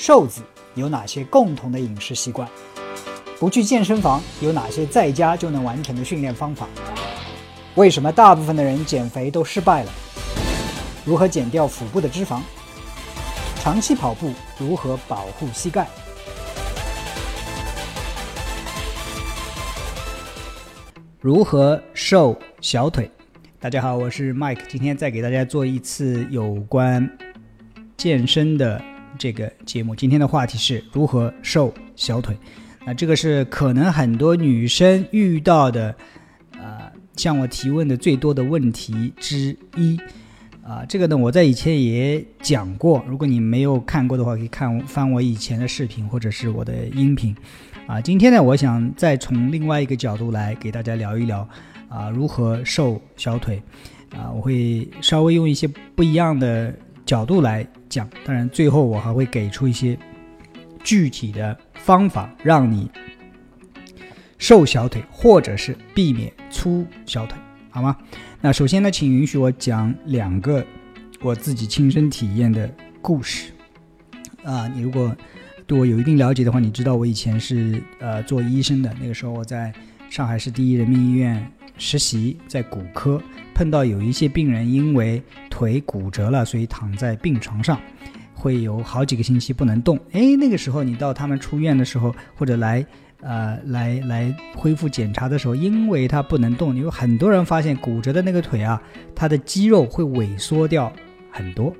瘦子有哪些共同的饮食习惯？不去健身房有哪些在家就能完成的训练方法？为什么大部分的人减肥都失败了？如何减掉腹部的脂肪？长期跑步如何保护膝盖？如何瘦小腿？大家好，我是 Mike，今天再给大家做一次有关健身的。这个节目。今天的话题是如何瘦小腿，那这个是可能很多女生遇到的，呃，向我提问的最多的问题之一，啊，这个呢我在以前也讲过，如果你没有看过的话，可以看翻我以前的视频或者是我的音频，啊，今天呢我想再从另外一个角度来给大家聊一聊，啊，如何瘦小腿，啊，我会稍微用一些不一样的。角度来讲，当然最后我还会给出一些具体的方法，让你瘦小腿，或者是避免粗小腿，好吗？那首先呢，请允许我讲两个我自己亲身体验的故事。啊，你如果对我有一定了解的话，你知道我以前是呃做医生的，那个时候我在上海市第一人民医院。实习在骨科，碰到有一些病人因为腿骨折了，所以躺在病床上，会有好几个星期不能动。哎，那个时候你到他们出院的时候，或者来呃来来恢复检查的时候，因为他不能动，有很多人发现骨折的那个腿啊，它的肌肉会萎缩掉很多。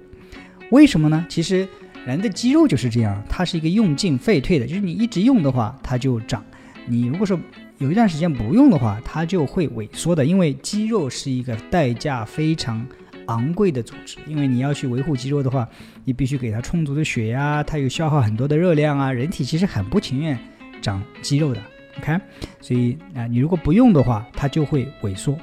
为什么呢？其实人的肌肉就是这样，它是一个用进废退的，就是你一直用的话，它就长；你如果说有一段时间不用的话，它就会萎缩的，因为肌肉是一个代价非常昂贵的组织。因为你要去维护肌肉的话，你必须给它充足的血呀，它又消耗很多的热量啊。人体其实很不情愿长肌肉的，OK？所以啊，你如果不用的话，它就会萎缩。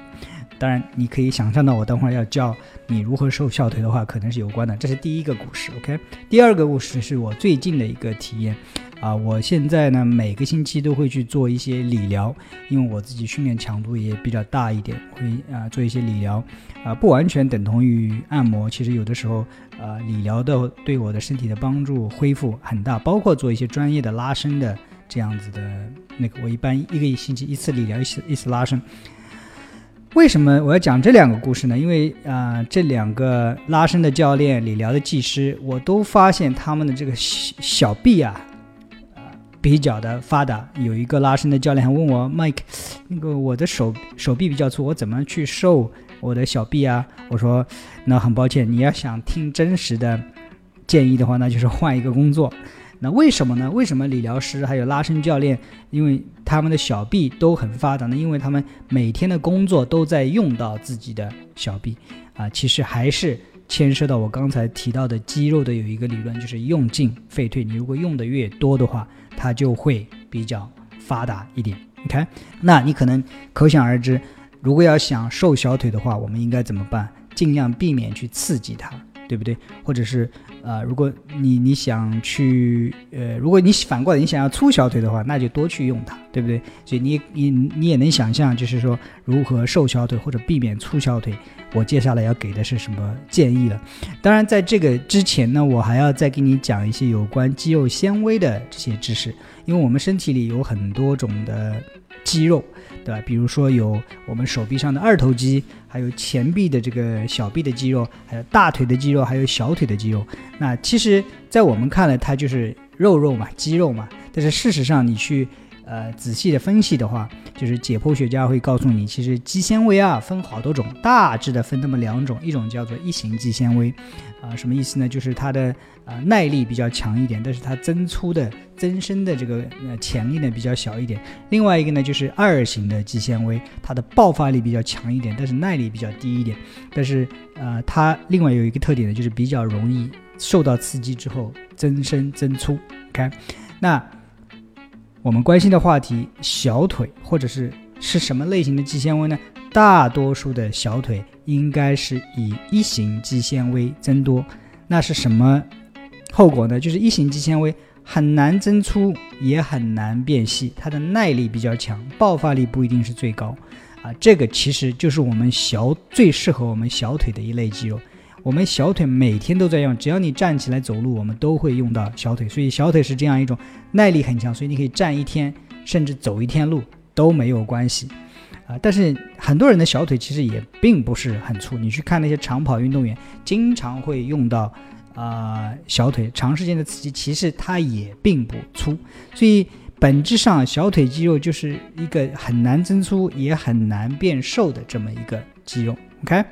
当然，你可以想象到我等会儿要教你如何瘦小腿的话，可能是有关的。这是第一个故事，OK？第二个故事是我最近的一个体验。啊，我现在呢每个星期都会去做一些理疗，因为我自己训练强度也比较大一点，会啊做一些理疗，啊不完全等同于按摩，其实有的时候啊理疗的对我的身体的帮助恢复很大，包括做一些专业的拉伸的这样子的那个，我一般一个星期一次理疗，一次一次拉伸。为什么我要讲这两个故事呢？因为啊这两个拉伸的教练、理疗的技师，我都发现他们的这个小小臂啊。比较的发达，有一个拉伸的教练还问我，Mike，那个我的手手臂比较粗，我怎么去瘦我的小臂啊？我说，那很抱歉，你要想听真实的建议的话，那就是换一个工作。那为什么呢？为什么理疗师还有拉伸教练，因为他们的小臂都很发达呢？因为他们每天的工作都在用到自己的小臂啊，其实还是。牵涉到我刚才提到的肌肉的有一个理论，就是用进废退。你如果用的越多的话，它就会比较发达一点。OK，那你可能可想而知，如果要想瘦小腿的话，我们应该怎么办？尽量避免去刺激它。对不对？或者是，呃，如果你你想去，呃，如果你反过来你想要粗小腿的话，那就多去用它，对不对？所以你你你也能想象，就是说如何瘦小腿或者避免粗小腿。我接下来要给的是什么建议了？当然，在这个之前呢，我还要再给你讲一些有关肌肉纤维的这些知识，因为我们身体里有很多种的。肌肉，对吧？比如说有我们手臂上的二头肌，还有前臂的这个小臂的肌肉，还有大腿的肌肉，还有小腿的肌肉。那其实，在我们看来，它就是肉肉嘛，肌肉嘛。但是事实上，你去呃仔细的分析的话，就是解剖学家会告诉你，其实肌纤维啊分好多种，大致的分那么两种，一种叫做一型肌纤维，啊，什么意思呢？就是它的呃耐力比较强一点，但是它增粗的增生的这个呃潜力呢比较小一点。另外一个呢就是二型的肌纤维，它的爆发力比较强一点，但是耐力比较低一点。但是呃它另外有一个特点呢，就是比较容易受到刺激之后增生增粗。OK，那。我们关心的话题，小腿或者是是什么类型的肌纤维呢？大多数的小腿应该是以一型肌纤维增多。那是什么后果呢？就是一型肌纤维很难增粗，也很难变细，它的耐力比较强，爆发力不一定是最高。啊，这个其实就是我们小最适合我们小腿的一类肌肉。我们小腿每天都在用，只要你站起来走路，我们都会用到小腿，所以小腿是这样一种耐力很强，所以你可以站一天，甚至走一天路都没有关系啊。但是很多人的小腿其实也并不是很粗，你去看那些长跑运动员，经常会用到啊小腿，长时间的刺激，其实它也并不粗，所以。本质上，小腿肌肉就是一个很难增粗也很难变瘦的这么一个肌肉。OK，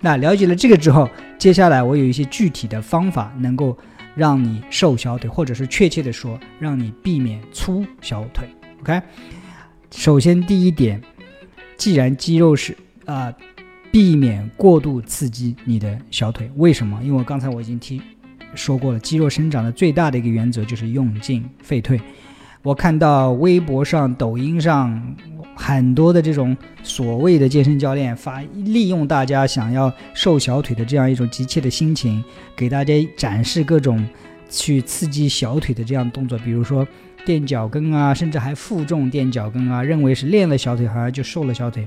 那了解了这个之后，接下来我有一些具体的方法，能够让你瘦小腿，或者是确切的说，让你避免粗小腿。OK，首先第一点，既然肌肉是啊，避免过度刺激你的小腿。为什么？因为我刚才我已经提说过了，肌肉生长的最大的一个原则就是用进废退。我看到微博上、抖音上很多的这种所谓的健身教练发，利用大家想要瘦小腿的这样一种急切的心情，给大家展示各种去刺激小腿的这样动作，比如说垫脚跟啊，甚至还负重垫脚跟啊，认为是练了小腿好像就瘦了小腿，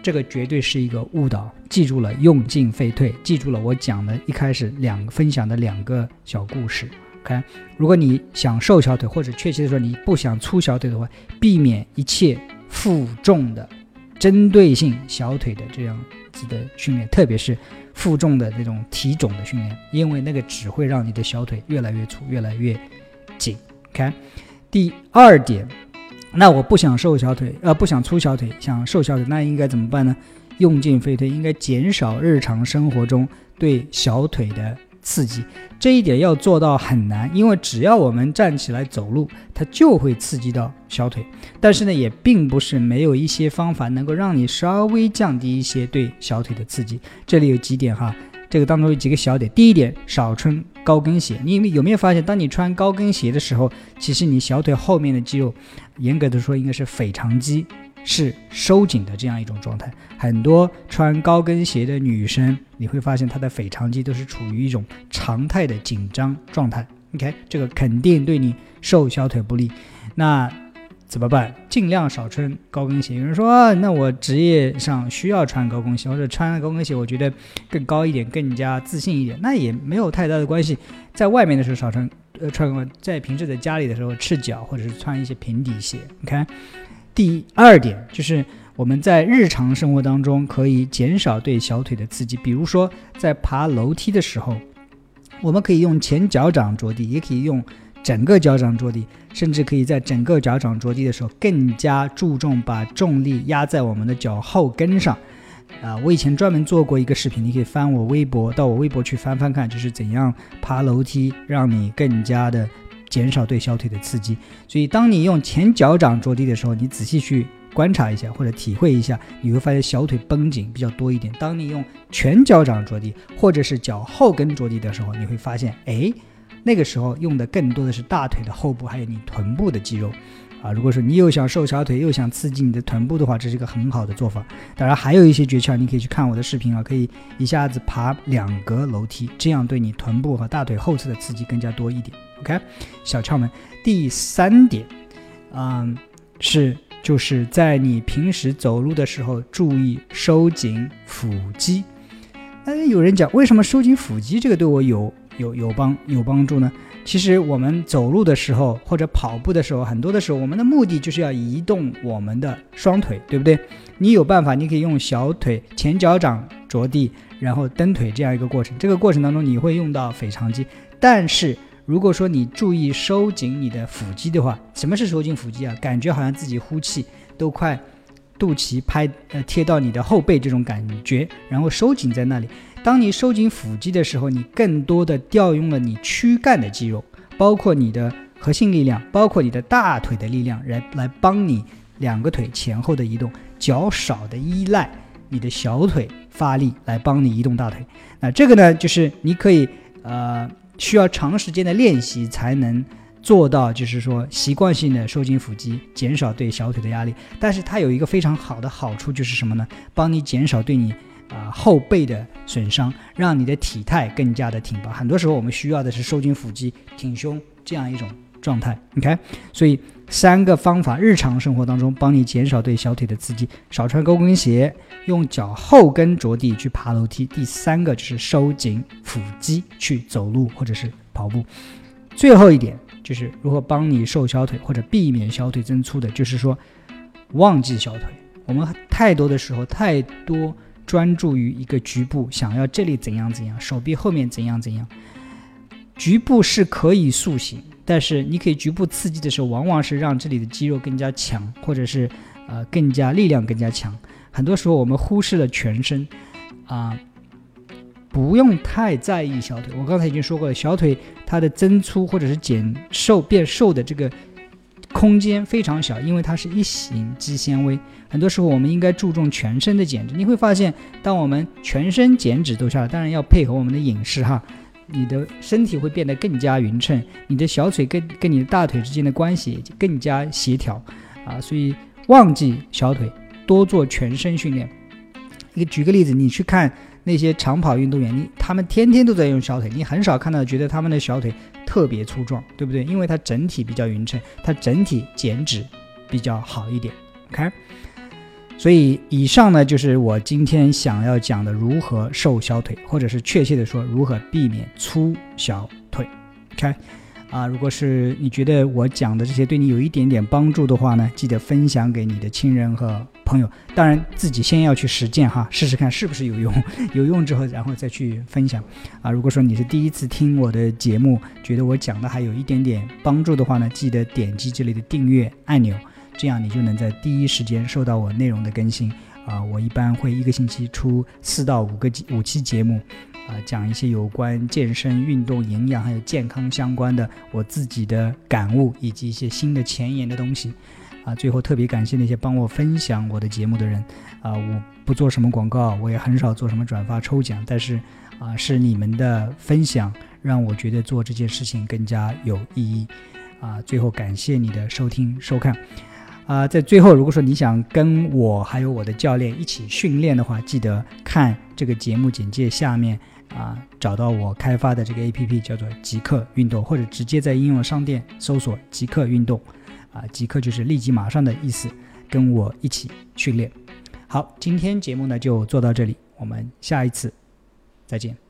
这个绝对是一个误导。记住了，用进废退，记住了我讲的一开始两分享的两个小故事。看，如果你想瘦小腿，或者确切的说你不想粗小腿的话，避免一切负重的、针对性小腿的这样子的训练，特别是负重的那种体重的训练，因为那个只会让你的小腿越来越粗、越来越紧。看，第二点，那我不想瘦小腿，呃，不想粗小腿，想瘦小腿，那应该怎么办呢？用进废退，应该减少日常生活中对小腿的。刺激这一点要做到很难，因为只要我们站起来走路，它就会刺激到小腿。但是呢，也并不是没有一些方法能够让你稍微降低一些对小腿的刺激。这里有几点哈，这个当中有几个小点。第一点，少穿高跟鞋。你有没有发现，当你穿高跟鞋的时候，其实你小腿后面的肌肉，严格的说应该是腓肠肌。是收紧的这样一种状态，很多穿高跟鞋的女生，你会发现她的腓肠肌都是处于一种常态的紧张状态。OK，这个肯定对你瘦小腿不利。那怎么办？尽量少穿高跟鞋。有人说，那我职业上需要穿高跟鞋，或者穿高跟鞋，我觉得更高一点，更加自信一点，那也没有太大的关系。在外面的时候少穿，呃，穿在平时在家里的时候赤脚，或者是穿一些平底鞋。OK。第二点就是我们在日常生活当中可以减少对小腿的刺激，比如说在爬楼梯的时候，我们可以用前脚掌着地，也可以用整个脚掌着地，甚至可以在整个脚掌着地的时候更加注重把重力压在我们的脚后跟上。啊，我以前专门做过一个视频，你可以翻我微博，到我微博去翻翻看，就是怎样爬楼梯让你更加的。减少对小腿的刺激，所以当你用前脚掌着地的时候，你仔细去观察一下或者体会一下，你会发现小腿绷紧比较多一点。当你用全脚掌着地或者是脚后跟着地的时候，你会发现，哎，那个时候用的更多的是大腿的后部还有你臀部的肌肉。啊，如果说你又想瘦小腿又想刺激你的臀部的话，这是一个很好的做法。当然还有一些诀窍，你可以去看我的视频啊，可以一下子爬两格楼梯，这样对你臀部和大腿后侧的刺激更加多一点。OK，小窍门。第三点，嗯，是就是在你平时走路的时候注意收紧腹肌。哎，有人讲为什么收紧腹肌这个对我有有有帮有帮助呢？其实我们走路的时候或者跑步的时候，很多的时候我们的目的就是要移动我们的双腿，对不对？你有办法，你可以用小腿前脚掌着地，然后蹬腿这样一个过程。这个过程当中你会用到腓肠肌，但是如果说你注意收紧你的腹肌的话，什么是收紧腹肌啊？感觉好像自己呼气都快肚脐拍呃贴到你的后背这种感觉，然后收紧在那里。当你收紧腹肌的时候，你更多的调用了你躯干的肌肉，包括你的核心力量，包括你的大腿的力量，来来帮你两个腿前后的移动，较少的依赖你的小腿发力来帮你移动大腿。那这个呢，就是你可以呃需要长时间的练习才能做到，就是说习惯性的收紧腹肌，减少对小腿的压力。但是它有一个非常好的好处，就是什么呢？帮你减少对你。啊，后背的损伤让你的体态更加的挺拔。很多时候我们需要的是收紧腹肌、挺胸这样一种状态。OK，所以三个方法，日常生活当中帮你减少对小腿的刺激：少穿高跟鞋，用脚后跟着地去爬楼梯。第三个就是收紧腹肌去走路或者是跑步。最后一点就是如何帮你瘦小腿或者避免小腿增粗的，就是说忘记小腿。我们太多的时候太多。专注于一个局部，想要这里怎样怎样，手臂后面怎样怎样。局部是可以塑形，但是你可以局部刺激的时候，往往是让这里的肌肉更加强，或者是呃更加力量更加强。很多时候我们忽视了全身，啊，不用太在意小腿。我刚才已经说过了，小腿它的增粗或者是减瘦变瘦的这个。空间非常小，因为它是一型肌纤维。很多时候，我们应该注重全身的减脂。你会发现，当我们全身减脂都下来，当然要配合我们的饮食哈，你的身体会变得更加匀称，你的小腿跟跟你的大腿之间的关系也更加协调啊。所以，忘记小腿，多做全身训练。你举个例子，你去看那些长跑运动员，你他们天天都在用小腿，你很少看到觉得他们的小腿。特别粗壮，对不对？因为它整体比较匀称，它整体减脂比较好一点。OK，所以以上呢就是我今天想要讲的如何瘦小腿，或者是确切的说如何避免粗小腿。OK。啊，如果是你觉得我讲的这些对你有一点点帮助的话呢，记得分享给你的亲人和朋友。当然，自己先要去实践哈，试试看是不是有用。有用之后，然后再去分享。啊，如果说你是第一次听我的节目，觉得我讲的还有一点点帮助的话呢，记得点击这里的订阅按钮，这样你就能在第一时间收到我内容的更新。啊，我一般会一个星期出四到五个五期节目。啊，讲一些有关健身、运动、营养还有健康相关的我自己的感悟，以及一些新的前沿的东西。啊，最后特别感谢那些帮我分享我的节目的人。啊，我不做什么广告，我也很少做什么转发抽奖，但是啊，是你们的分享让我觉得做这件事情更加有意义。啊，最后感谢你的收听收看。啊，在最后，如果说你想跟我还有我的教练一起训练的话，记得看这个节目简介下面。啊，找到我开发的这个 A P P 叫做极客运动，或者直接在应用商店搜索极客运动，啊，极客就是立即马上的意思，跟我一起训练。好，今天节目呢就做到这里，我们下一次再见。